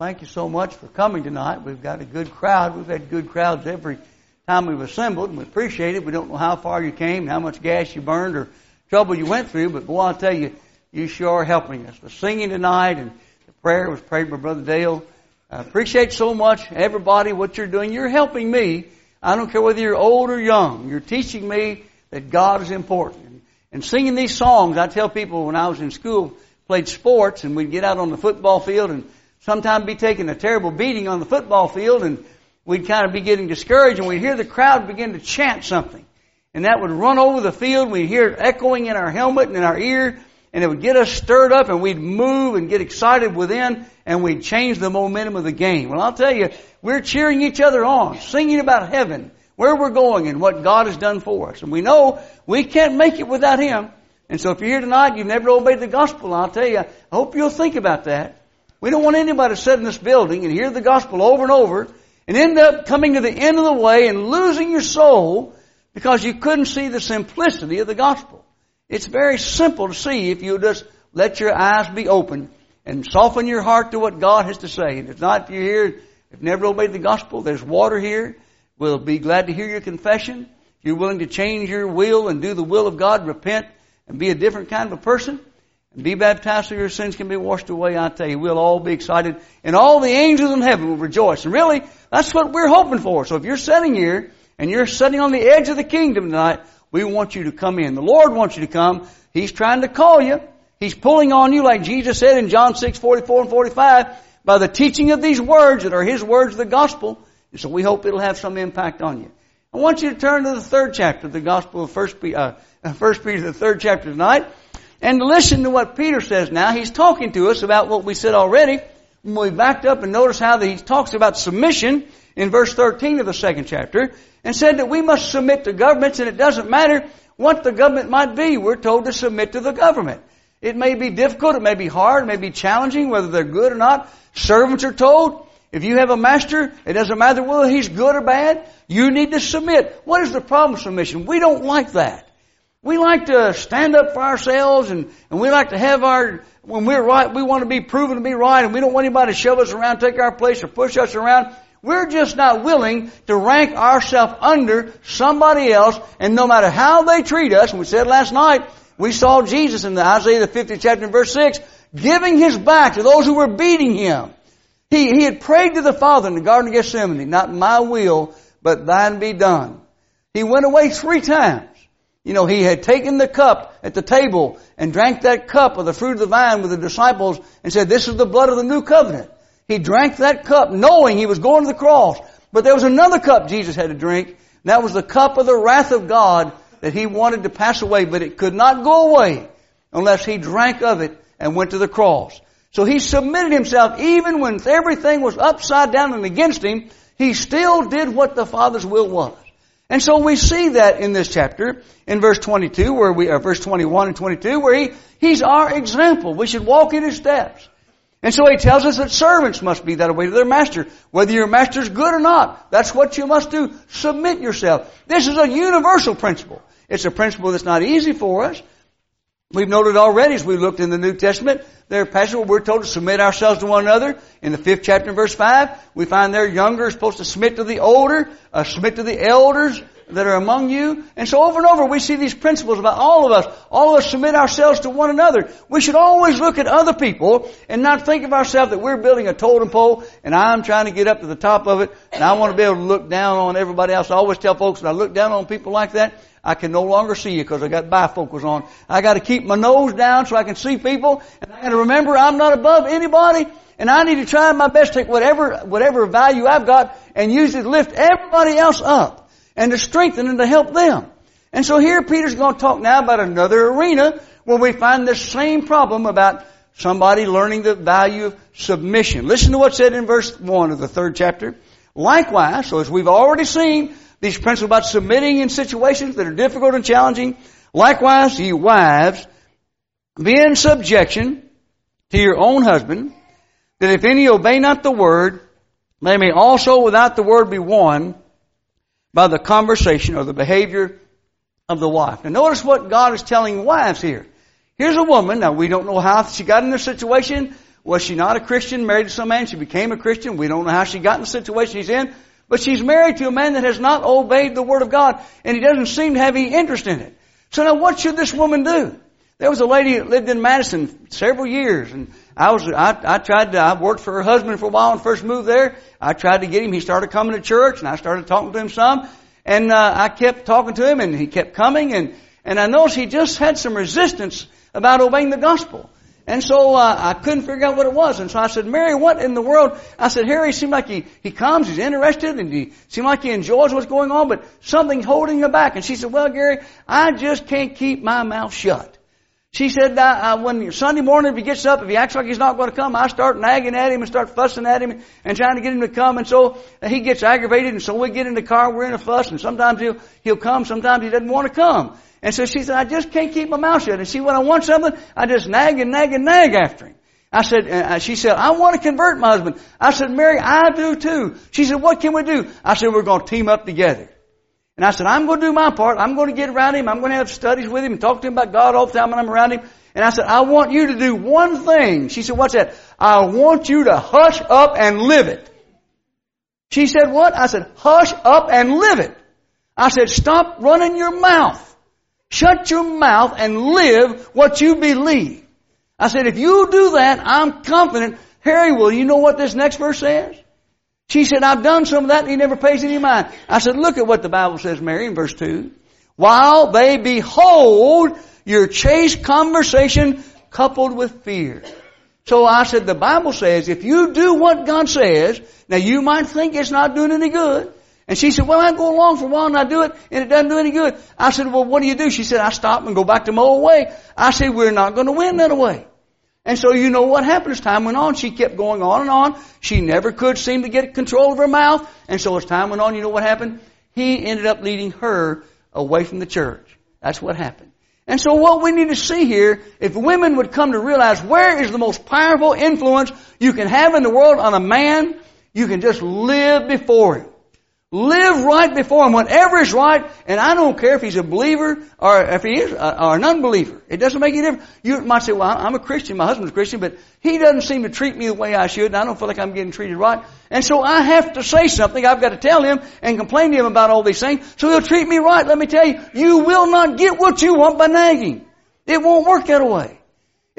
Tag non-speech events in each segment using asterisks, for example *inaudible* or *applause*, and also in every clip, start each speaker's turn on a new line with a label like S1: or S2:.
S1: thank you so much for coming tonight. We've got a good crowd. We've had good crowds every time we've assembled, and we appreciate it. We don't know how far you came, how much gas you burned, or trouble you went through, but boy, I'll tell you, you sure are helping us. The singing tonight and the prayer was prayed by Brother Dale. I appreciate so much everybody what you're doing. You're helping me. I don't care whether you're old or young. You're teaching me that God is important. And, and singing these songs, I tell people when I was in school, played sports, and we'd get out on the football field and sometimes be taking a terrible beating on the football field, and we'd kind of be getting discouraged, and we'd hear the crowd begin to chant something. And that would run over the field, we'd hear it echoing in our helmet and in our ear, and it would get us stirred up, and we'd move and get excited within, and we'd change the momentum of the game. Well, I'll tell you, we're cheering each other on, singing about heaven, where we're going, and what God has done for us. And we know we can't make it without Him. And so if you're here tonight, you've never obeyed the gospel, I'll tell you, I hope you'll think about that. We don't want anybody to sit in this building and hear the gospel over and over and end up coming to the end of the way and losing your soul because you couldn't see the simplicity of the gospel. It's very simple to see if you just let your eyes be open and soften your heart to what God has to say. And if not, if you're here, if never obeyed the gospel, there's water here. We'll be glad to hear your confession. If you're willing to change your will and do the will of God, repent and be a different kind of a person and be baptized so your sins can be washed away, I tell you, we'll all be excited and all the angels in heaven will rejoice. And really, that's what we're hoping for. So if you're sitting here and you're sitting on the edge of the kingdom tonight, we want you to come in. The Lord wants you to come. He's trying to call you. He's pulling on you like Jesus said in John 6, 44 and 45 by the teaching of these words that are His words of the gospel. And so we hope it'll have some impact on you. I want you to turn to the third chapter of the Gospel of First, uh, First Peter, the third chapter tonight, and listen to what Peter says now. He's talking to us about what we said already. When We backed up and notice how he talks about submission in verse 13 of the second chapter, and said that we must submit to governments, and it doesn't matter what the government might be. We're told to submit to the government. It may be difficult, it may be hard, it may be challenging, whether they're good or not. Servants are told, if you have a master, it doesn't matter whether he's good or bad, you need to submit. What is the problem with submission? We don't like that. We like to stand up for ourselves and, and we like to have our, when we're right, we want to be proven to be right and we don't want anybody to shove us around, take our place or push us around. We're just not willing to rank ourselves under somebody else and no matter how they treat us, and we said last night, we saw Jesus in the Isaiah the 50th chapter verse 6, giving his back to those who were beating him. He, he had prayed to the Father in the Garden of Gethsemane, not my will, but thine be done. He went away three times. You know, he had taken the cup at the table and drank that cup of the fruit of the vine with the disciples and said, this is the blood of the new covenant. He drank that cup knowing he was going to the cross. But there was another cup Jesus had to drink. And that was the cup of the wrath of God that he wanted to pass away, but it could not go away unless he drank of it and went to the cross. So he submitted himself even when everything was upside down and against him. He still did what the Father's will was. And so we see that in this chapter, in verse 22, where we, uh, verse 21 and 22, where he, he's our example. We should walk in his steps. And so he tells us that servants must be that way to their master. Whether your master's good or not, that's what you must do. Submit yourself. This is a universal principle. It's a principle that's not easy for us. We've noted already as we looked in the New Testament, there where we're told to submit ourselves to one another. In the fifth chapter, verse five, we find there younger is supposed to submit to the older, uh, submit to the elders that are among you. And so over and over we see these principles about all of us. All of us submit ourselves to one another. We should always look at other people and not think of ourselves that we're building a totem pole and I'm trying to get up to the top of it and I want to be able to look down on everybody else. I always tell folks when I look down on people like that, I can no longer see you because I got bifocals on. I got to keep my nose down so I can see people, and I got to remember I'm not above anybody, and I need to try my best to take whatever whatever value I've got and use it to lift everybody else up and to strengthen and to help them. And so here Peter's going to talk now about another arena where we find the same problem about somebody learning the value of submission. Listen to what's said in verse 1 of the third chapter. Likewise, so as we've already seen, these principles about submitting in situations that are difficult and challenging. Likewise, ye wives, be in subjection to your own husband, that if any obey not the word, they may also without the word be won by the conversation or the behavior of the wife. Now notice what God is telling wives here. Here's a woman, now we don't know how she got in this situation. Was she not a Christian, married to some man? She became a Christian. We don't know how she got in the situation she's in. But she's married to a man that has not obeyed the Word of God, and he doesn't seem to have any interest in it. So now what should this woman do? There was a lady that lived in Madison several years, and I was, I, I tried to, I worked for her husband for a while and first moved there. I tried to get him. He started coming to church, and I started talking to him some, and uh, I kept talking to him, and he kept coming, and and I noticed he just had some resistance about obeying the gospel. And so uh, I couldn't figure out what it was. And so I said, Mary, what in the world? I said, Harry seemed like he, he comes, he's interested, and he seemed like he enjoys what's going on, but something's holding him back. And she said, well, Gary, I just can't keep my mouth shut. She said, uh, uh, when Sunday morning, if he gets up, if he acts like he's not going to come, I start nagging at him and start fussing at him and trying to get him to come. And so uh, he gets aggravated, and so we get in the car, we're in a fuss, and sometimes he'll, he'll come, sometimes he doesn't want to come. And so she said, I just can't keep my mouth shut. And see, when I want something, I just nag and nag and nag after him. I said, uh, she said, I want to convert my husband. I said, Mary, I do too. She said, what can we do? I said, we're going to team up together. And I said, I'm going to do my part. I'm going to get around him. I'm going to have studies with him and talk to him about God all the time when I'm around him. And I said, I want you to do one thing. She said, what's that? I want you to hush up and live it. She said, what? I said, hush up and live it. I said, stop running your mouth. Shut your mouth and live what you believe. I said, if you do that, I'm confident. Harry, will you know what this next verse says? She said, I've done some of that and he never pays any mind. I said, look at what the Bible says, Mary, in verse 2. While they behold your chaste conversation coupled with fear. So I said, the Bible says, if you do what God says, now you might think it's not doing any good, and she said, well, I go along for a while and I do it and it doesn't do any good. I said, well, what do you do? She said, I stop and go back to my old way. I said, we're not going to win that way. And so you know what happened as time went on. She kept going on and on. She never could seem to get control of her mouth. And so as time went on, you know what happened? He ended up leading her away from the church. That's what happened. And so what we need to see here, if women would come to realize where is the most powerful influence you can have in the world on a man, you can just live before him. Live right before Him. Whatever is right, and I don't care if he's a believer or if he is uh, or an unbeliever. It doesn't make any difference. You might say, well, I'm a Christian, my husband's a Christian, but he doesn't seem to treat me the way I should, and I don't feel like I'm getting treated right. And so I have to say something. I've got to tell him and complain to him about all these things, so he'll treat me right. Let me tell you, you will not get what you want by nagging. It won't work that way.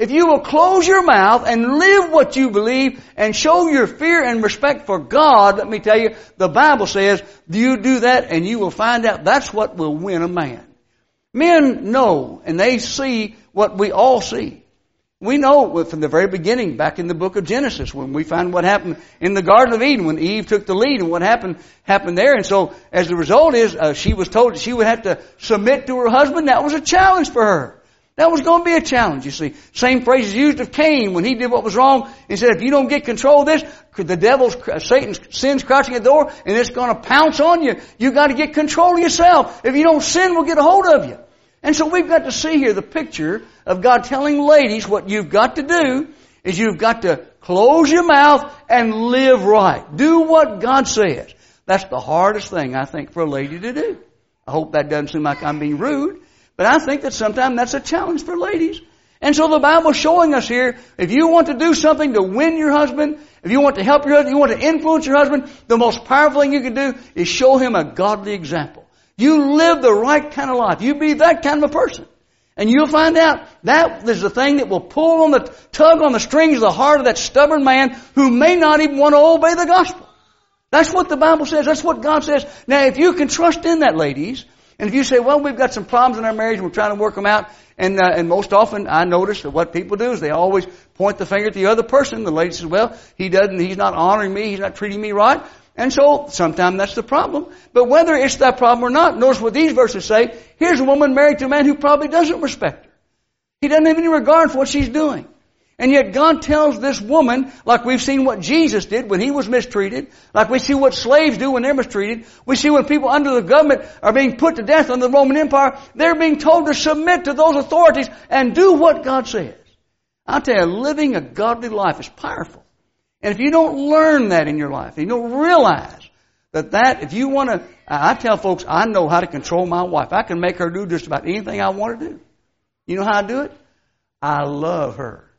S1: If you will close your mouth and live what you believe and show your fear and respect for God, let me tell you, the Bible says you do that and you will find out that's what will win a man. Men know and they see what we all see. We know from the very beginning, back in the book of Genesis, when we find what happened in the Garden of Eden, when Eve took the lead and what happened, happened there. And so, as the result is, uh, she was told that she would have to submit to her husband. That was a challenge for her. That was going to be a challenge, you see. Same phrase is used of Cain when he did what was wrong. He said, if you don't get control of this, the devil's, Satan's sin's crouching at the door and it's going to pounce on you. You got to get control of yourself. If you don't sin, we'll get a hold of you. And so we've got to see here the picture of God telling ladies what you've got to do is you've got to close your mouth and live right. Do what God says. That's the hardest thing I think for a lady to do. I hope that doesn't seem like I'm being rude. But I think that sometimes that's a challenge for ladies. And so the Bible's showing us here, if you want to do something to win your husband, if you want to help your husband, you want to influence your husband, the most powerful thing you can do is show him a godly example. You live the right kind of life. You be that kind of a person. And you'll find out that is the thing that will pull on the, tug on the strings of the heart of that stubborn man who may not even want to obey the gospel. That's what the Bible says. That's what God says. Now, if you can trust in that, ladies, and if you say, well, we've got some problems in our marriage and we're trying to work them out, and, uh, and most often I notice that what people do is they always point the finger at the other person. The lady says, well, he doesn't, he's not honoring me, he's not treating me right. And so sometimes that's the problem. But whether it's that problem or not, notice what these verses say. Here's a woman married to a man who probably doesn't respect her. He doesn't have any regard for what she's doing. And yet God tells this woman, like we've seen what Jesus did when he was mistreated, like we see what slaves do when they're mistreated, we see when people under the government are being put to death under the Roman Empire, they're being told to submit to those authorities and do what God says. I tell you, living a godly life is powerful. And if you don't learn that in your life, you don't realize that that, if you want to, I tell folks, I know how to control my wife. I can make her do just about anything I want to do. You know how I do it? I love her.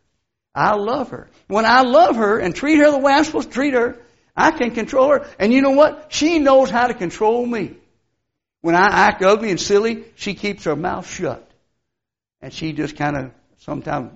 S1: I love her. When I love her and treat her the way I'm supposed to treat her, I can control her. And you know what? She knows how to control me. When I act ugly and silly, she keeps her mouth shut. And she just kind of sometimes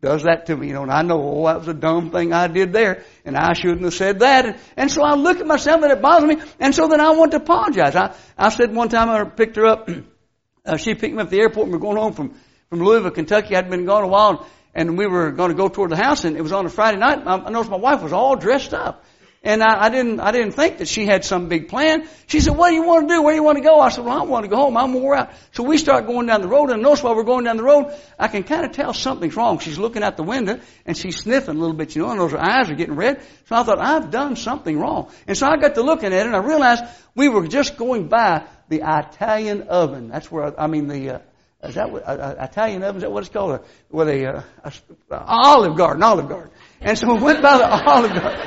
S1: does that to me, you know, and I know, oh, that was a dumb thing I did there, and I shouldn't have said that. And, and so I look at myself and it bothers me, and so then I want to apologize. I, I said one time I picked her up, *clears throat* uh, she picked me up at the airport and we we're going home from, from Louisville, Kentucky. I'd been gone a while, and we were going to go toward the house, and it was on a Friday night. I noticed my wife was all dressed up. And I, I didn't, I didn't think that she had some big plan. She said, what do you want to do? Where do you want to go? I said, well, I want to go home. I'm wore out. So we start going down the road and notice while we're going down the road, I can kind of tell something's wrong. She's looking out the window and she's sniffing a little bit, you know, and those her eyes are getting red. So I thought, I've done something wrong. And so I got to looking at it and I realized we were just going by the Italian oven. That's where, I mean, the, uh, is that what, uh, uh, Italian oven? Is that what it's called? With a, uh, a, a, olive garden, olive garden. And so we went by the *laughs* olive garden.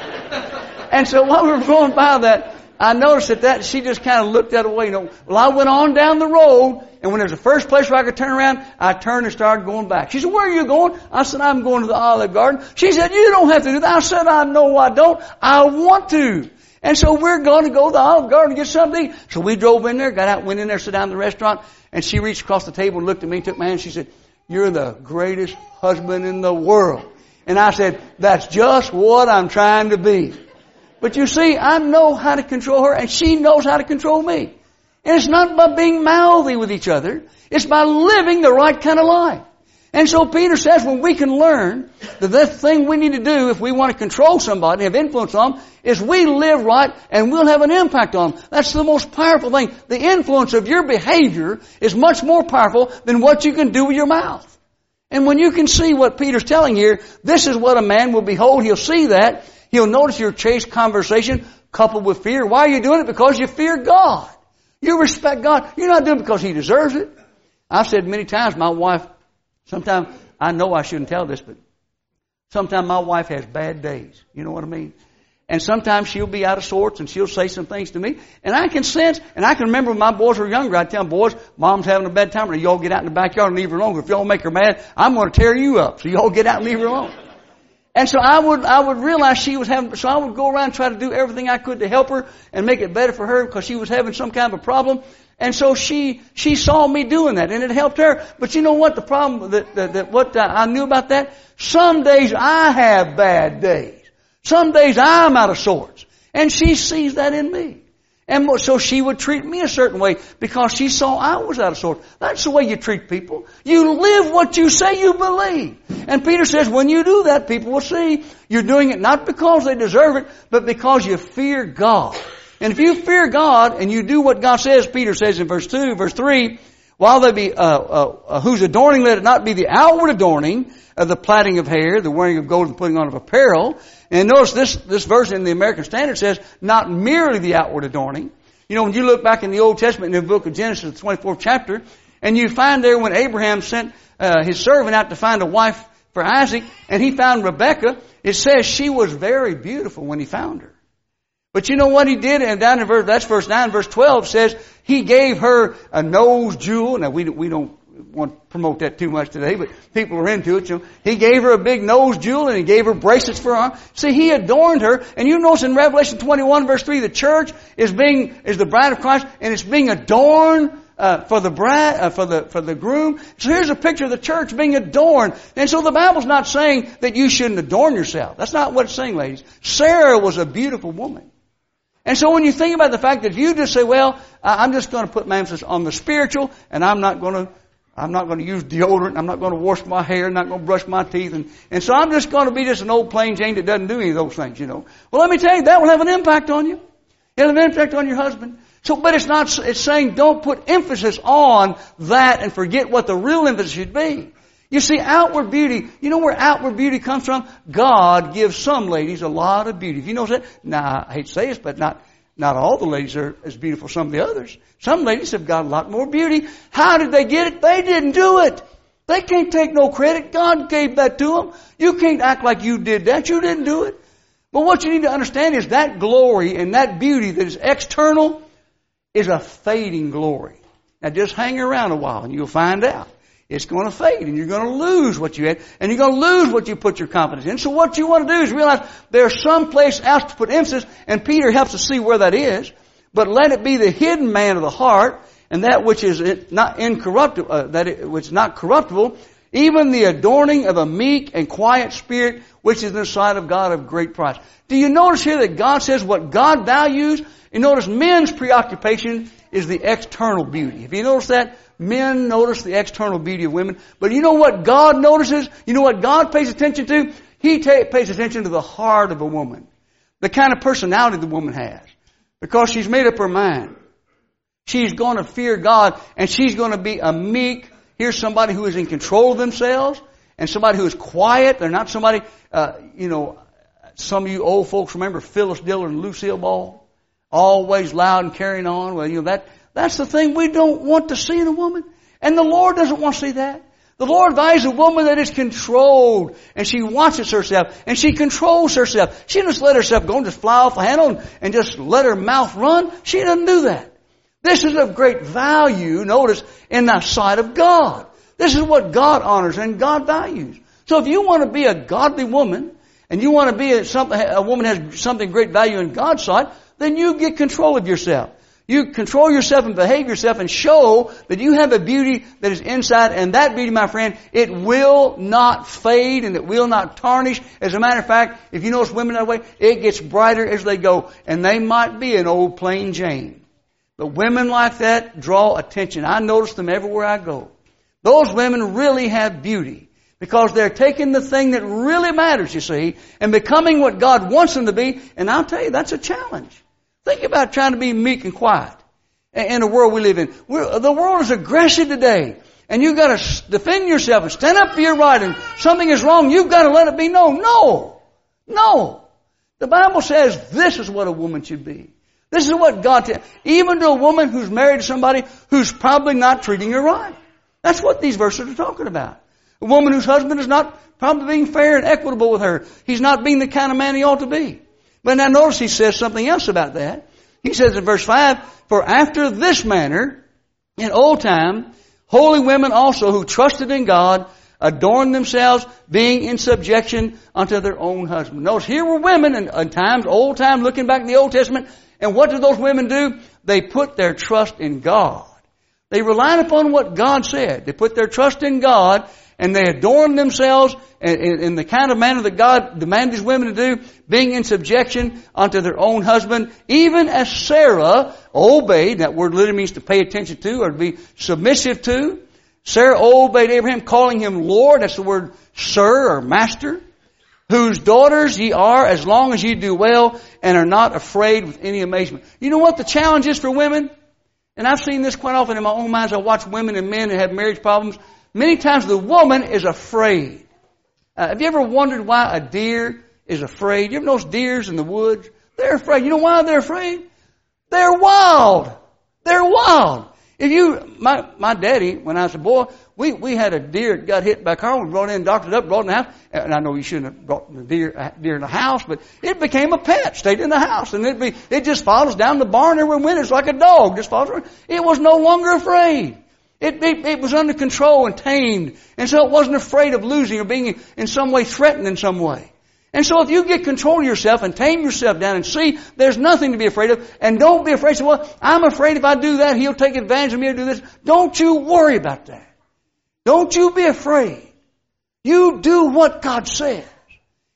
S1: And so while we were going by that, I noticed that, that she just kind of looked that way. You know, well, I went on down the road, and when there's the first place where I could turn around, I turned and started going back. She said, "Where are you going?" I said, "I'm going to the Olive Garden." She said, "You don't have to do that." I said, "I know I don't. I want to." And so we're going to go to the Olive Garden and get something. So we drove in there, got out, went in there, sat down in the restaurant, and she reached across the table and looked at me, took my hand, she said, "You're the greatest husband in the world." And I said, "That's just what I'm trying to be." But you see, I know how to control her and she knows how to control me. And it's not by being mouthy with each other. It's by living the right kind of life. And so Peter says when we can learn that the thing we need to do if we want to control somebody, have influence on them, is we live right and we'll have an impact on them. That's the most powerful thing. The influence of your behavior is much more powerful than what you can do with your mouth. And when you can see what Peter's telling here, this is what a man will behold. He'll see that He'll notice your chaste conversation coupled with fear. Why are you doing it? Because you fear God. You respect God. You're not doing it because He deserves it. I've said many times, my wife, sometimes, I know I shouldn't tell this, but sometimes my wife has bad days. You know what I mean? And sometimes she'll be out of sorts and she'll say some things to me. And I can sense, and I can remember when my boys were younger, I'd tell them, boys, mom's having a bad time, or y'all get out in the backyard and leave her alone. If y'all make her mad, I'm going to tear you up. So y'all get out and leave her alone. And so I would, I would realize she was having, so I would go around and try to do everything I could to help her and make it better for her because she was having some kind of a problem. And so she, she saw me doing that and it helped her. But you know what the problem, that, that, that what I knew about that? Some days I have bad days. Some days I'm out of sorts. And she sees that in me. And so she would treat me a certain way because she saw I was out of sorts. That's the way you treat people. You live what you say you believe. And Peter says when you do that, people will see you're doing it not because they deserve it, but because you fear God. And if you fear God and you do what God says, Peter says in verse 2, verse 3, while they be, uh, uh, uh, whose adorning let it not be the outward adorning of the plaiting of hair, the wearing of gold and putting on of apparel. And notice this, this verse in the American Standard says, not merely the outward adorning. You know, when you look back in the Old Testament in the book of Genesis, the 24th chapter, and you find there when Abraham sent uh, his servant out to find a wife for Isaac, and he found Rebekah, it says she was very beautiful when he found her. But you know what he did? And down in verse, that's verse 9, verse 12 says, he gave her a nose jewel. Now we, we don't want to promote that too much today, but people are into it. So he gave her a big nose jewel and he gave her bracelets for her. See, he adorned her. And you notice in Revelation 21 verse 3, the church is being, is the bride of Christ and it's being adorned uh, for the bride, uh, for the for the groom. So here's a picture of the church being adorned. And so the Bible's not saying that you shouldn't adorn yourself. That's not what it's saying, ladies. Sarah was a beautiful woman. And so when you think about the fact that you just say, well, I'm just going to put my emphasis on the spiritual and I'm not going to, I'm not going to use deodorant, I'm not going to wash my hair, I'm not going to brush my teeth, and, and so I'm just going to be just an old plain Jane that doesn't do any of those things, you know. Well, let me tell you, that will have an impact on you. It'll have an impact on your husband. So, but it's not, it's saying don't put emphasis on that and forget what the real emphasis should be. You see, outward beauty, you know where outward beauty comes from? God gives some ladies a lot of beauty. If you know that? Now, I hate to say this, but not, not all the ladies are as beautiful as some of the others. Some ladies have got a lot more beauty. How did they get it? They didn't do it. They can't take no credit. God gave that to them. You can't act like you did that. You didn't do it. But what you need to understand is that glory and that beauty that is external is a fading glory. Now just hang around a while and you'll find out. It's going to fade and you're going to lose what you had and you're going to lose what you put your confidence in. So what you want to do is realize there's some place else to put emphasis and Peter helps us see where that is. But let it be the hidden man of the heart and that which is not incorruptible, uh, that it, which is not corruptible, even the adorning of a meek and quiet spirit, which is in the sight of God of great price. Do you notice here that God says what God values? You notice men's preoccupation is the external beauty. If you notice that, men notice the external beauty of women. But you know what God notices? You know what God pays attention to? He ta- pays attention to the heart of a woman. The kind of personality the woman has. Because she's made up her mind. She's going to fear God and she's going to be a meek. Here's somebody who is in control of themselves and somebody who is quiet. They're not somebody, uh, you know, some of you old folks remember Phyllis Diller and Lucille Ball? Always loud and carrying on. Well, you know, that, that's the thing we don't want to see in a woman. And the Lord doesn't want to see that. The Lord values a woman that is controlled and she watches herself and she controls herself. She doesn't let herself go and just fly off the handle and just let her mouth run. She doesn't do that. This is of great value, notice, in the sight of God. This is what God honors and God values. So if you want to be a godly woman, and you want to be a, a woman has something great value in God's sight, then you get control of yourself. You control yourself and behave yourself and show that you have a beauty that is inside and that beauty, my friend, it will not fade and it will not tarnish. As a matter of fact, if you notice women that way, it gets brighter as they go and they might be an old plain Jane. But women like that draw attention. I notice them everywhere I go. Those women really have beauty because they're taking the thing that really matters, you see, and becoming what God wants them to be. And I'll tell you, that's a challenge. Think about trying to be meek and quiet in the world we live in. We're, the world is aggressive today. And you've got to defend yourself and stand up for your right and something is wrong, you've got to let it be known. No! No! The Bible says this is what a woman should be. This is what God, t- even to a woman who's married to somebody who's probably not treating her right. That's what these verses are talking about. A woman whose husband is not probably being fair and equitable with her. He's not being the kind of man he ought to be. But now notice he says something else about that. He says in verse 5, For after this manner, in old time, holy women also who trusted in God adorned themselves, being in subjection unto their own husband. Notice here were women in, in times, old time, looking back in the Old Testament, and what did those women do? They put their trust in God. They relied upon what God said. They put their trust in God and they adorned themselves in, the kind of manner that God demanded these women to do, being in subjection unto their own husband, even as Sarah obeyed, that word literally means to pay attention to or to be submissive to. Sarah obeyed Abraham, calling him Lord, that's the word sir or master whose daughters ye are as long as ye do well and are not afraid with any amazement. You know what the challenge is for women? And I've seen this quite often in my own mind as I watch women and men who have marriage problems. Many times the woman is afraid. Uh, have you ever wondered why a deer is afraid? You ever notice deers in the woods? They're afraid. You know why they're afraid? They're wild. They're wild. If you, my, my daddy, when I was a boy, we, we had a deer that got hit by a car. We brought it in, doctored up, brought it in the house. And I know you shouldn't have brought the deer, uh, deer in the house, but it became a pet, stayed in the house. And it be, it just follows down the barn every winter. It's like a dog, just follows around. It was no longer afraid. It, it, it was under control and tamed. And so it wasn't afraid of losing or being in some way threatened in some way. And so if you get control of yourself and tame yourself down and see there's nothing to be afraid of, and don't be afraid, say, well, I'm afraid if I do that, he'll take advantage of me to do this. Don't you worry about that. Don't you be afraid. You do what God says.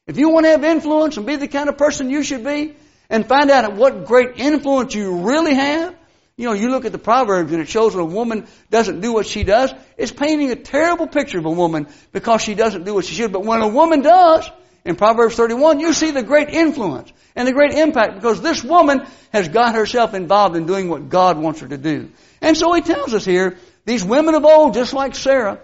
S1: If you want to have influence and be the kind of person you should be, and find out what great influence you really have, you know, you look at the Proverbs and it shows when a woman doesn't do what she does, it's painting a terrible picture of a woman because she doesn't do what she should. But when a woman does, in Proverbs 31, you see the great influence and the great impact because this woman has got herself involved in doing what God wants her to do. And so he tells us here, these women of old, just like Sarah,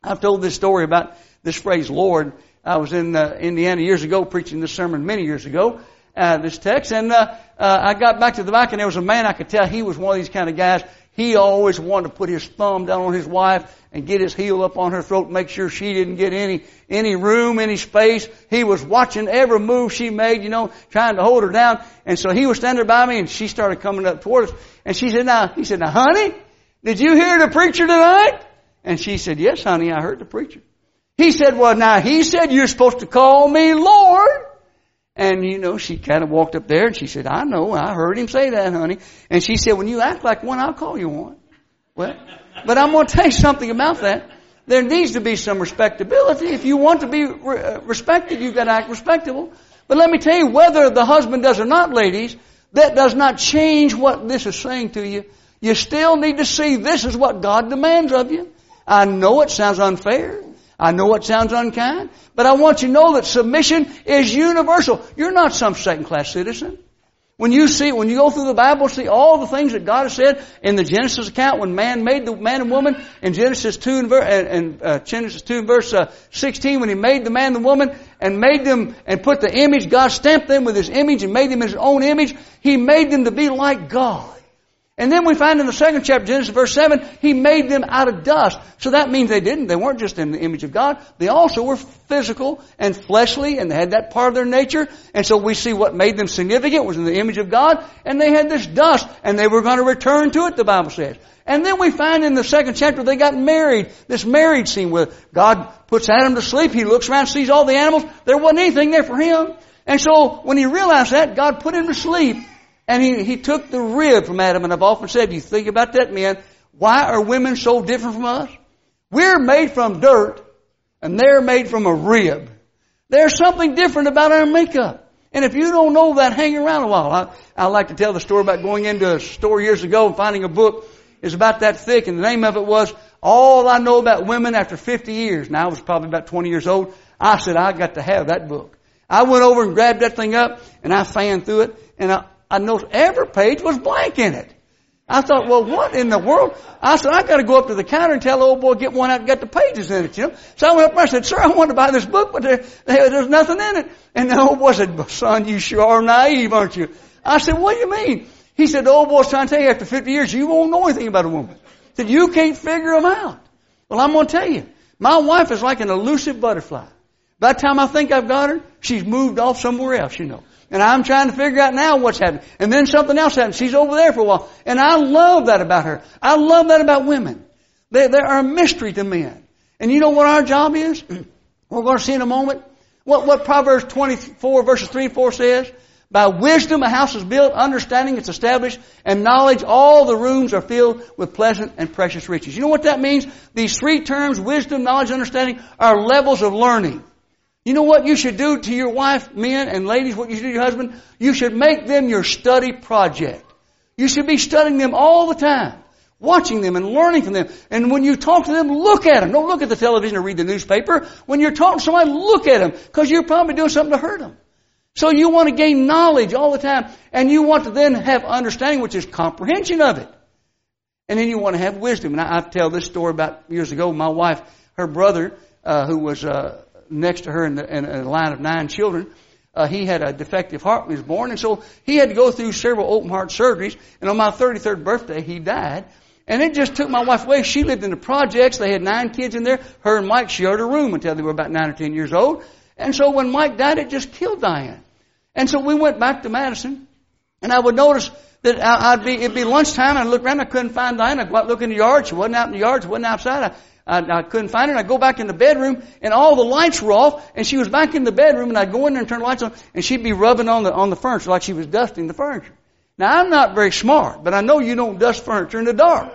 S1: I've told this story about this phrase, Lord. I was in uh, Indiana years ago preaching this sermon many years ago, uh, this text, and uh, uh, I got back to the back and there was a man I could tell he was one of these kind of guys. He always wanted to put his thumb down on his wife and get his heel up on her throat, make sure she didn't get any, any room, any space. He was watching every move she made, you know, trying to hold her down. And so he was standing by me and she started coming up toward us. And she said, now, he said, now honey, did you hear the preacher tonight? And she said, yes, honey, I heard the preacher. He said, well, now he said you're supposed to call me Lord. And you know, she kind of walked up there and she said, I know, I heard him say that, honey. And she said, when you act like one, I'll call you one. Well, but I'm going *laughs* to tell you something about that. There needs to be some respectability. If you want to be uh, respected, you've got to act respectable. But let me tell you, whether the husband does or not, ladies, that does not change what this is saying to you. You still need to see this is what God demands of you. I know it sounds unfair. I know it sounds unkind, but I want you to know that submission is universal. You're not some second class citizen. When you see, when you go through the Bible, see all the things that God has said in the Genesis account when man made the man and woman in Genesis 2 and, and uh, Genesis 2 and verse uh, 16 when he made the man and the woman and made them and put the image, God stamped them with his image and made them his own image. He made them to be like God. And then we find in the second chapter, Genesis verse 7, He made them out of dust. So that means they didn't, they weren't just in the image of God. They also were physical and fleshly and they had that part of their nature. And so we see what made them significant was in the image of God and they had this dust and they were going to return to it, the Bible says. And then we find in the second chapter they got married. This marriage scene where God puts Adam to sleep. He looks around, sees all the animals. There wasn't anything there for him. And so when he realized that, God put him to sleep and he, he took the rib from Adam, and I've often said, you think about that, men, why are women so different from us? We're made from dirt, and they're made from a rib. There's something different about our makeup. And if you don't know that, hang around a while. I, I like to tell the story about going into a store years ago and finding a book. It's about that thick, and the name of it was All I Know About Women After 50 Years. Now, I was probably about 20 years old. I said, I got to have that book. I went over and grabbed that thing up, and I fanned through it, and I, I noticed every page was blank in it. I thought, well, what in the world? I said, I got to go up to the counter and tell the old boy get one out and get the pages in it, you know. So I went up there and I said, sir, I want to buy this book, but there, there, there's nothing in it. And the old boy said, son, you sure are naive, aren't you? I said, what do you mean? He said, the old boy's trying to tell you after 50 years, you won't know anything about a woman. He said, you can't figure them out. Well, I'm going to tell you, my wife is like an elusive butterfly. By the time I think I've got her, she's moved off somewhere else, you know. And I'm trying to figure out now what's happening. And then something else happens. She's over there for a while. And I love that about her. I love that about women. They, they are a mystery to men. And you know what our job is? *clears throat* We're going to see in a moment. What, what Proverbs 24 verses 3 and 4 says? By wisdom a house is built, understanding it's established, and knowledge all the rooms are filled with pleasant and precious riches. You know what that means? These three terms, wisdom, knowledge, understanding, are levels of learning. You know what you should do to your wife, men and ladies, what you should do to your husband? You should make them your study project. You should be studying them all the time, watching them and learning from them. And when you talk to them, look at them. Don't look at the television or read the newspaper. When you're talking to somebody, look at them because you're probably doing something to hurt them. So you want to gain knowledge all the time and you want to then have understanding, which is comprehension of it. And then you want to have wisdom. And I, I tell this story about years ago. My wife, her brother, uh, who was uh, next to her in, the, in a line of nine children. Uh, he had a defective heart when he was born, and so he had to go through several open heart surgeries. And on my 33rd birthday, he died. And it just took my wife away. She lived in the projects. They had nine kids in there. Her and Mike shared a room until they were about nine or ten years old. And so when Mike died, it just killed Diane. And so we went back to Madison, and I would notice that I'd be, it'd be lunchtime, and I'd look around, I couldn't find Diane. I'd go out look in the yard. She wasn't out in the yard. She wasn't outside. I, I, I couldn't find her. I'd go back in the bedroom and all the lights were off and she was back in the bedroom and I'd go in there and turn the lights on and she'd be rubbing on the, on the furniture like she was dusting the furniture. Now I'm not very smart, but I know you don't dust furniture in the dark.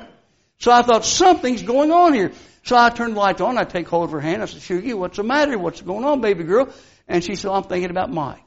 S1: So I thought something's going on here. So I turned the lights on. I take hold of her hand. I said, Shugi, what's the matter? What's going on, baby girl? And she said, I'm thinking about Mike.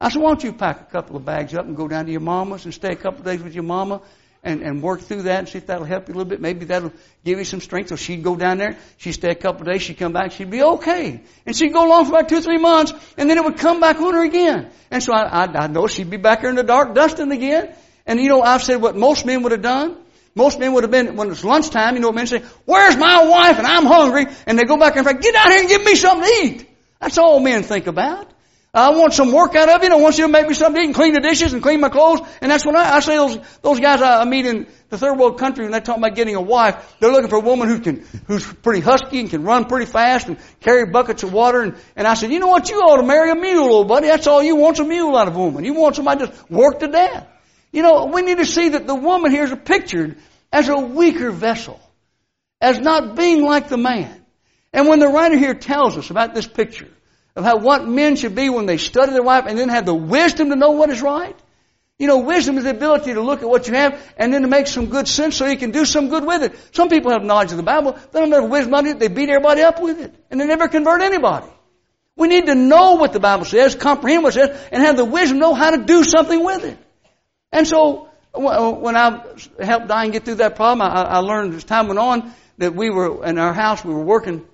S1: I said, why don't you pack a couple of bags up and go down to your mama's and stay a couple of days with your mama and, and work through that and see if that'll help you a little bit. Maybe that'll give you some strength. So she'd go down there, she'd stay a couple of days, she'd come back, she'd be okay. And she'd go along for about two three months, and then it would come back on her again. And so I, I, I know she'd be back here in the dark dusting again. And you know, I've said what most men would have done. Most men would have been, when it's lunchtime, you know men say, where's my wife and I'm hungry? And they go back and say, get out here and give me something to eat. That's all men think about. I want some work out of you. I want you to make me something to eat and clean the dishes and clean my clothes. And that's what I, I say those, those guys I meet in the third world country when they talk about getting a wife, they're looking for a woman who can, who's pretty husky and can run pretty fast and carry buckets of water. And, and I said, you know what? You ought to marry a mule, old buddy. That's all you want, a mule out of a woman. You want somebody to work to death. You know, we need to see that the woman here is pictured as a weaker vessel. as not being like the man. And when the writer here tells us about this picture of how what men should be when they study their wife and then have the wisdom to know what is right, you know, wisdom is the ability to look at what you have and then to make some good sense so you can do some good with it. Some people have knowledge of the Bible. They don't have wisdom on it. They beat everybody up with it. And they never convert anybody. We need to know what the Bible says, comprehend what it says, and have the wisdom to know how to do something with it. And so, when I helped Diane get through that problem, I, I learned as time went on that we were in our house, we were working,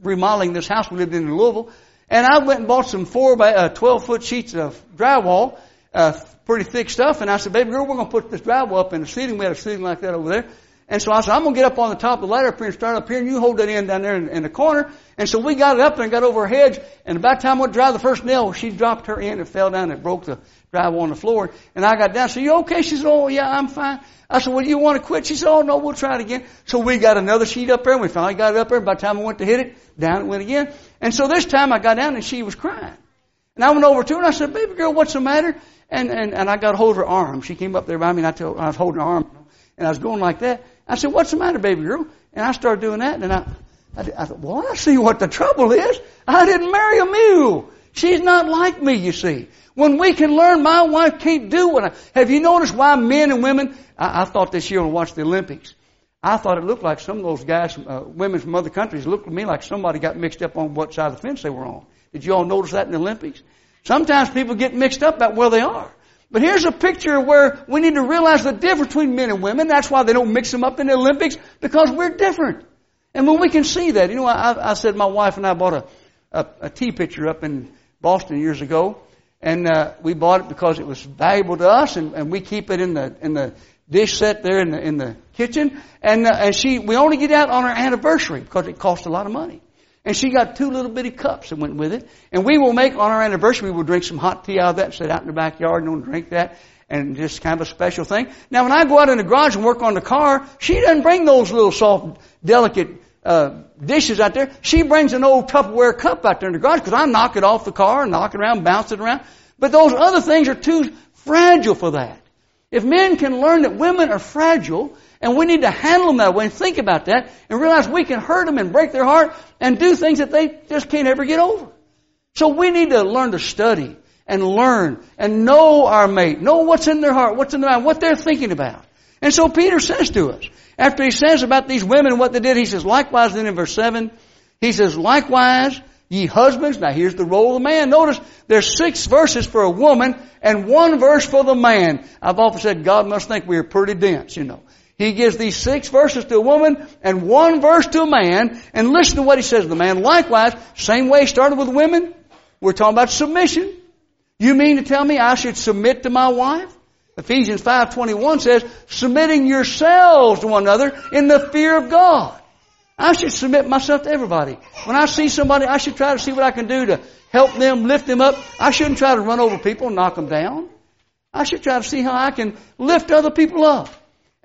S1: remodeling this house we lived in in Louisville, and I went and bought some four by uh, 12 foot sheets of drywall, uh, pretty thick stuff. And I said, baby girl, we're going to put this drywall up in the ceiling. We had a ceiling like that over there. And so I said, I'm going to get up on the top of the ladder up here and start up here, and you hold that end down there in, in the corner. And so we got it up and got over her hedge. And about the time we drive the first nail, she dropped her end and fell down and broke the drywall on the floor. And I got down. Said, you okay? She said, oh yeah, I'm fine. I said, well, you want to quit? She said, oh no, we'll try it again. So we got another sheet up there, and we finally got it up there. By the time I went to hit it, down it went again. And so this time I got down, and she was crying. And I went over to her and I said, baby girl, what's the matter? And, and, and I got hold of her arm. She came up there by me and I, told, I was holding her arm and I was going like that. I said, what's the matter, baby girl? And I started doing that and I, I, I thought, well, I see what the trouble is. I didn't marry a mule. She's not like me, you see. When we can learn, my wife can't do what I, have you noticed why men and women, I, I thought this year when I watched the Olympics, I thought it looked like some of those guys, uh, women from other countries looked to me like somebody got mixed up on what side of the fence they were on. Did you all notice that in the Olympics? Sometimes people get mixed up about where they are. But here's a picture where we need to realize the difference between men and women. That's why they don't mix them up in the Olympics, because we're different. And when we can see that, you know, I, I said my wife and I bought a, a, a tea pitcher up in Boston years ago, and uh, we bought it because it was valuable to us, and, and we keep it in the in the dish set there in the in the kitchen. And uh, and she, we only get out on our anniversary because it costs a lot of money. And she got two little bitty cups that went with it. And we will make, on our anniversary, we will drink some hot tea out of that sit out in the backyard and drink that. And just kind of a special thing. Now when I go out in the garage and work on the car, she doesn't bring those little soft, delicate, uh, dishes out there. She brings an old Tupperware cup out there in the garage because I knock it off the car, and knock it around, bounce it around. But those other things are too fragile for that. If men can learn that women are fragile, and we need to handle them that way and think about that and realize we can hurt them and break their heart and do things that they just can't ever get over. So we need to learn to study and learn and know our mate, know what's in their heart, what's in their mind, what they're thinking about. And so Peter says to us, after he says about these women what they did, he says, likewise then in verse 7, he says, likewise, ye husbands, now here's the role of the man. Notice there's six verses for a woman and one verse for the man. I've often said God must think we are pretty dense, you know. He gives these six verses to a woman and one verse to a man. And listen to what he says to the man. Likewise, same way he started with women. We're talking about submission. You mean to tell me I should submit to my wife? Ephesians 5.21 says, submitting yourselves to one another in the fear of God. I should submit myself to everybody. When I see somebody, I should try to see what I can do to help them, lift them up. I shouldn't try to run over people and knock them down. I should try to see how I can lift other people up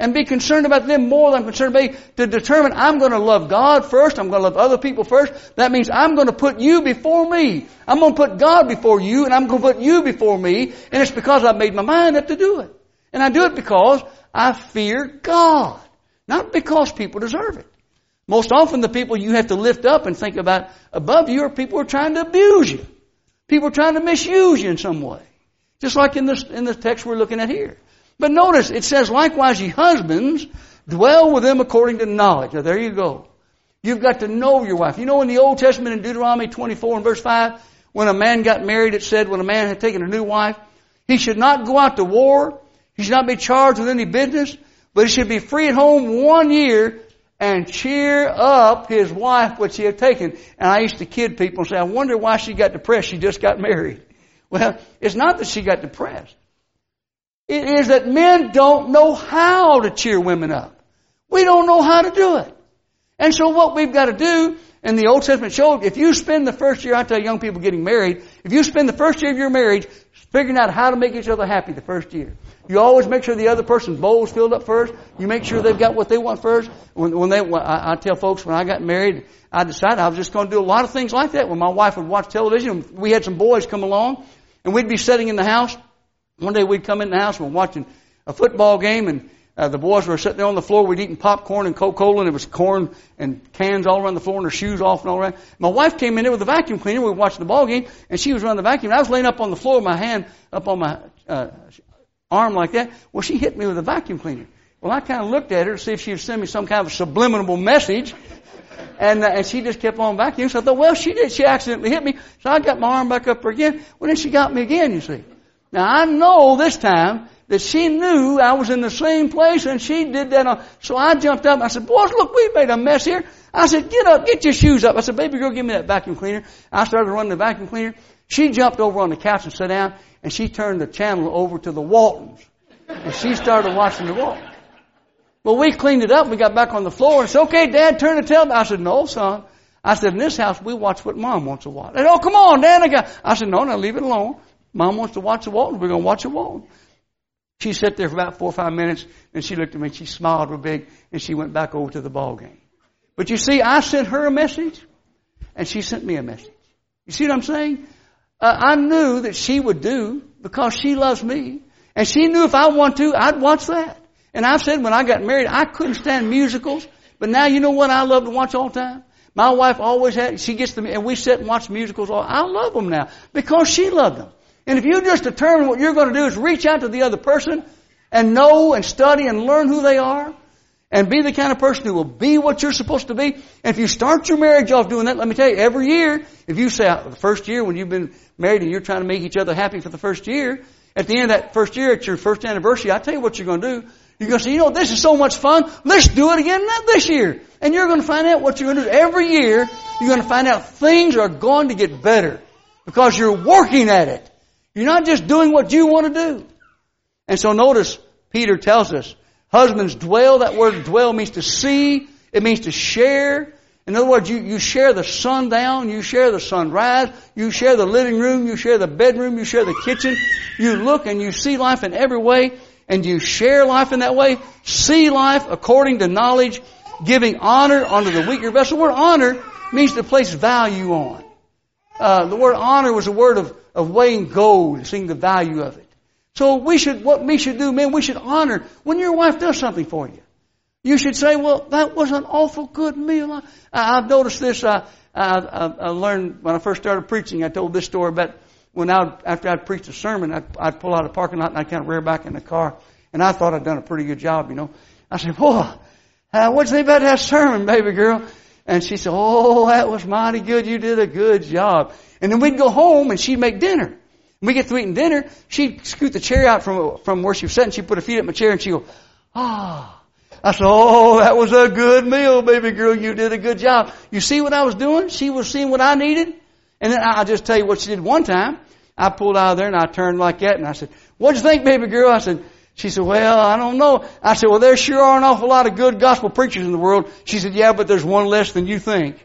S1: and be concerned about them more than I'm concerned about me to determine I'm going to love God first, I'm going to love other people first. That means I'm going to put you before me. I'm going to put God before you and I'm going to put you before me and it's because I've made my mind up to do it. And I do it because I fear God. Not because people deserve it. Most often the people you have to lift up and think about above you are people who are trying to abuse you. People are trying to misuse you in some way. Just like in this, in the text we're looking at here. But notice, it says, likewise, ye husbands, dwell with them according to knowledge. Now there you go. You've got to know your wife. You know in the Old Testament in Deuteronomy 24 and verse 5, when a man got married, it said when a man had taken a new wife, he should not go out to war, he should not be charged with any business, but he should be free at home one year and cheer up his wife which he had taken. And I used to kid people and say, I wonder why she got depressed. She just got married. *laughs* Well, it's not that she got depressed. It is that men don't know how to cheer women up. We don't know how to do it. And so what we've got to do, and the Old Testament showed, if you spend the first year, I tell young people getting married, if you spend the first year of your marriage figuring out how to make each other happy the first year, you always make sure the other person's bowl's filled up first. You make sure they've got what they want first. When, when they, when I, I tell folks when I got married, I decided I was just going to do a lot of things like that. When my wife would watch television, we had some boys come along, and we'd be sitting in the house, one day we'd come in the house and we're watching a football game and uh, the boys were sitting there on the floor. We'd eaten popcorn and Coca-Cola, and it was corn and cans all around the floor, and their shoes off and all around. My wife came in there with a vacuum cleaner. We were watching the ball game, and she was running the vacuum. I was laying up on the floor, my hand up on my uh, arm like that. Well, she hit me with a vacuum cleaner. Well, I kind of looked at her to see if she would send me some kind of subliminal message. And, uh, and she just kept on vacuuming. So I thought, well, she did. She accidentally hit me. So I got my arm back up again. Well, then she got me again, you see. Now I know this time that she knew I was in the same place and she did that. so I jumped up. I said, boys, look, we made a mess here. I said, get up, get your shoes up. I said, baby girl, give me that vacuum cleaner. I started running the vacuum cleaner. She jumped over on the couch and sat down and she turned the channel over to the Waltons. And she started watching the Waltons. Well, we cleaned it up. We got back on the floor and said, okay, dad, turn the television. I said, no, son. I said, in this house, we watch what mom wants to watch. Said, oh, come on, dad. I said, no, no, leave it alone. Mom wants to watch the Waltons. We're going to watch the Waltons. She sat there for about four or five minutes and she looked at me and she smiled real big and she went back over to the ball game. But you see, I sent her a message and she sent me a message. You see what I'm saying? Uh, I knew that she would do because she loves me. And she knew if I want to, I'd watch that. And I've said when I got married, I couldn't stand musicals. But now you know what I love to watch all the time? My wife always had, she gets them, and we sit and watch musicals all, I love them now because she loved them. And if you just determine what you're going to do is reach out to the other person and know and study and learn who they are and be the kind of person who will be what you're supposed to be. And if you start your marriage off doing that, let me tell you, every year, if you say the first year when you've been married and you're trying to make each other happy for the first year, at the end of that first year, at your first anniversary, I tell you what you're going to do. You're going to say, you know, this is so much fun. Let's do it again this year. And you're going to find out what you're going to do. Every year, you're going to find out things are going to get better because you're working at it. You're not just doing what you want to do. And so notice, Peter tells us, husbands dwell, that word dwell means to see, it means to share. In other words, you, you share the sundown, you share the sunrise, you share the living room, you share the bedroom, you share the kitchen. You look and you see life in every way and you share life in that way, see life according to knowledge, giving honor unto the weaker vessel. The word honor means to place value on. Uh, the word honor was a word of, of weighing gold, and seeing the value of it. So we should, what we should do, man, we should honor when your wife does something for you. You should say, well, that was an awful good meal. I, have noticed this. I, I, I learned when I first started preaching. I told this story about when I, after I'd preached a sermon, I'd, I'd pull out a parking lot and I'd kind of rear back in the car. And I thought I'd done a pretty good job, you know. I said, boy, uh, what'd you think about that sermon, baby girl? And she said, oh, that was mighty good. You did a good job. And then we'd go home and she'd make dinner. And we get through eating dinner. She'd scoot the chair out from, from where she was sitting. She'd put her feet up in my chair and she'd go, ah. I said, oh, that was a good meal, baby girl. You did a good job. You see what I was doing? She was seeing what I needed. And then I'll just tell you what she did one time. I pulled out of there and I turned like that and I said, what'd you think, baby girl? I said, she said, well, I don't know. I said, well, there sure are an awful lot of good gospel preachers in the world. She said, yeah, but there's one less than you think.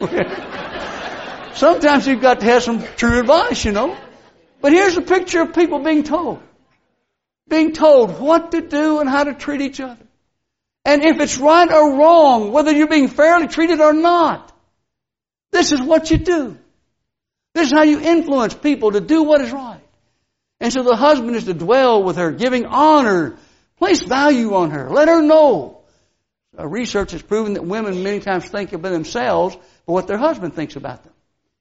S1: *laughs* Sometimes you've got to have some true advice, you know. But here's a picture of people being told. Being told what to do and how to treat each other. And if it's right or wrong, whether you're being fairly treated or not, this is what you do. This is how you influence people to do what is right. And so the husband is to dwell with her, giving honor, place value on her, let her know. Uh, research has proven that women many times think about themselves, but what their husband thinks about them.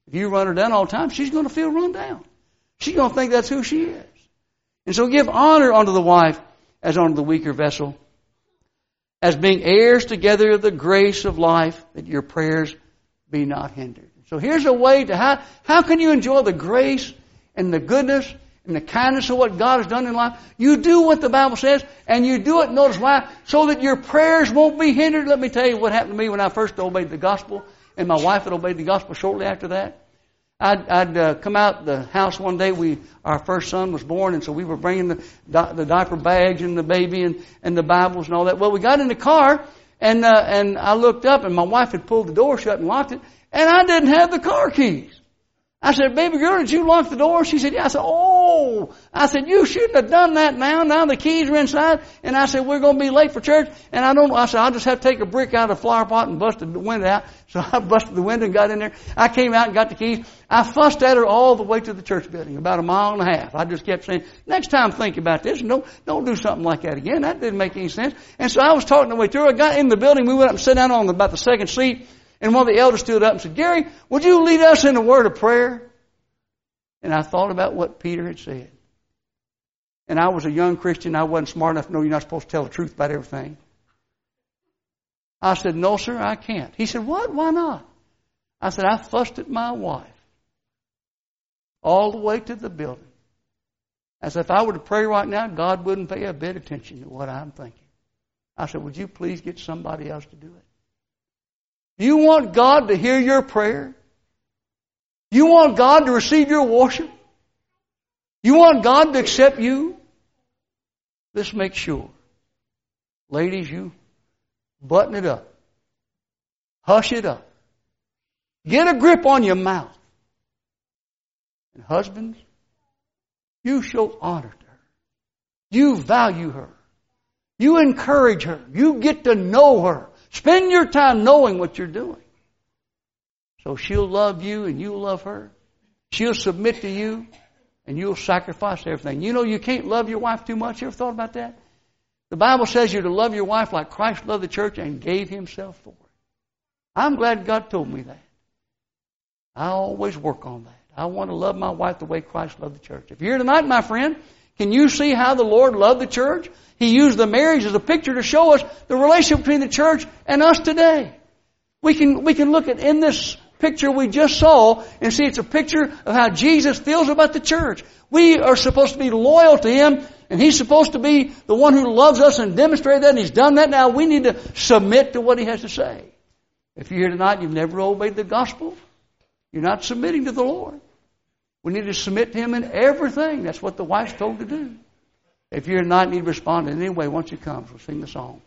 S1: If you run her down all the time, she's going to feel run down. She's going to think that's who she is. And so give honor unto the wife as unto the weaker vessel, as being heirs together of the grace of life, that your prayers be not hindered. So here's a way to how, how can you enjoy the grace and the goodness and the kindness of what God has done in life. You do what the Bible says, and you do it, notice why, so that your prayers won't be hindered. Let me tell you what happened to me when I first obeyed the gospel, and my wife had obeyed the gospel shortly after that. I'd, I'd uh, come out the house one day. We our first son was born, and so we were bringing the the diaper bags and the baby and and the Bibles and all that. Well, we got in the car, and uh, and I looked up, and my wife had pulled the door shut and locked it, and I didn't have the car keys. I said, baby girl, did you lock the door? She said, yeah. I said, oh. I said, you shouldn't have done that now. Now the keys are inside. And I said, we're going to be late for church. And I don't. I said, I'll just have to take a brick out of the flower pot and busted the window out. *laughs* So I busted the window and got in there. I came out and got the keys. I fussed at her all the way to the church building, about a mile and a half. I just kept saying, next time think about this. Don't, don't do something like that again. That didn't make any sense. And so I was talking the way through. I got in the building. We went up and sat down on about the second seat. And one of the elders stood up and said, Gary, would you lead us in a word of prayer? And I thought about what Peter had said. And I was a young Christian. I wasn't smart enough to know you're not supposed to tell the truth about everything. I said, No, sir, I can't. He said, What? Why not? I said, I fussed at my wife all the way to the building. I said, if I were to pray right now, God wouldn't pay a bit of attention to what I'm thinking. I said, Would you please get somebody else to do it? You want God to hear your prayer? You want God to receive your worship? You want God to accept you? Let's make sure. Ladies, you button it up. Hush it up. Get a grip on your mouth. And husbands, you show honor to her. You value her. You encourage her. You get to know her. Spend your time knowing what you're doing. So she'll love you and you'll love her. She'll submit to you and you'll sacrifice everything. You know you can't love your wife too much. You ever thought about that? The Bible says you're to love your wife like Christ loved the church and gave himself for it. I'm glad God told me that. I always work on that. I want to love my wife the way Christ loved the church. If you're here tonight, my friend, can you see how the Lord loved the church? He used the marriage as a picture to show us the relationship between the church and us today. We can, we can look at in this picture we just saw and see it's a picture of how Jesus feels about the church. We are supposed to be loyal to Him and He's supposed to be the one who loves us and demonstrate that and He's done that now. We need to submit to what He has to say. If you're here tonight and you've never obeyed the gospel, you're not submitting to the Lord. We need to submit to Him in everything. That's what the wife's told to do. If you're not, need to respond in any way once He comes. We'll sing the song.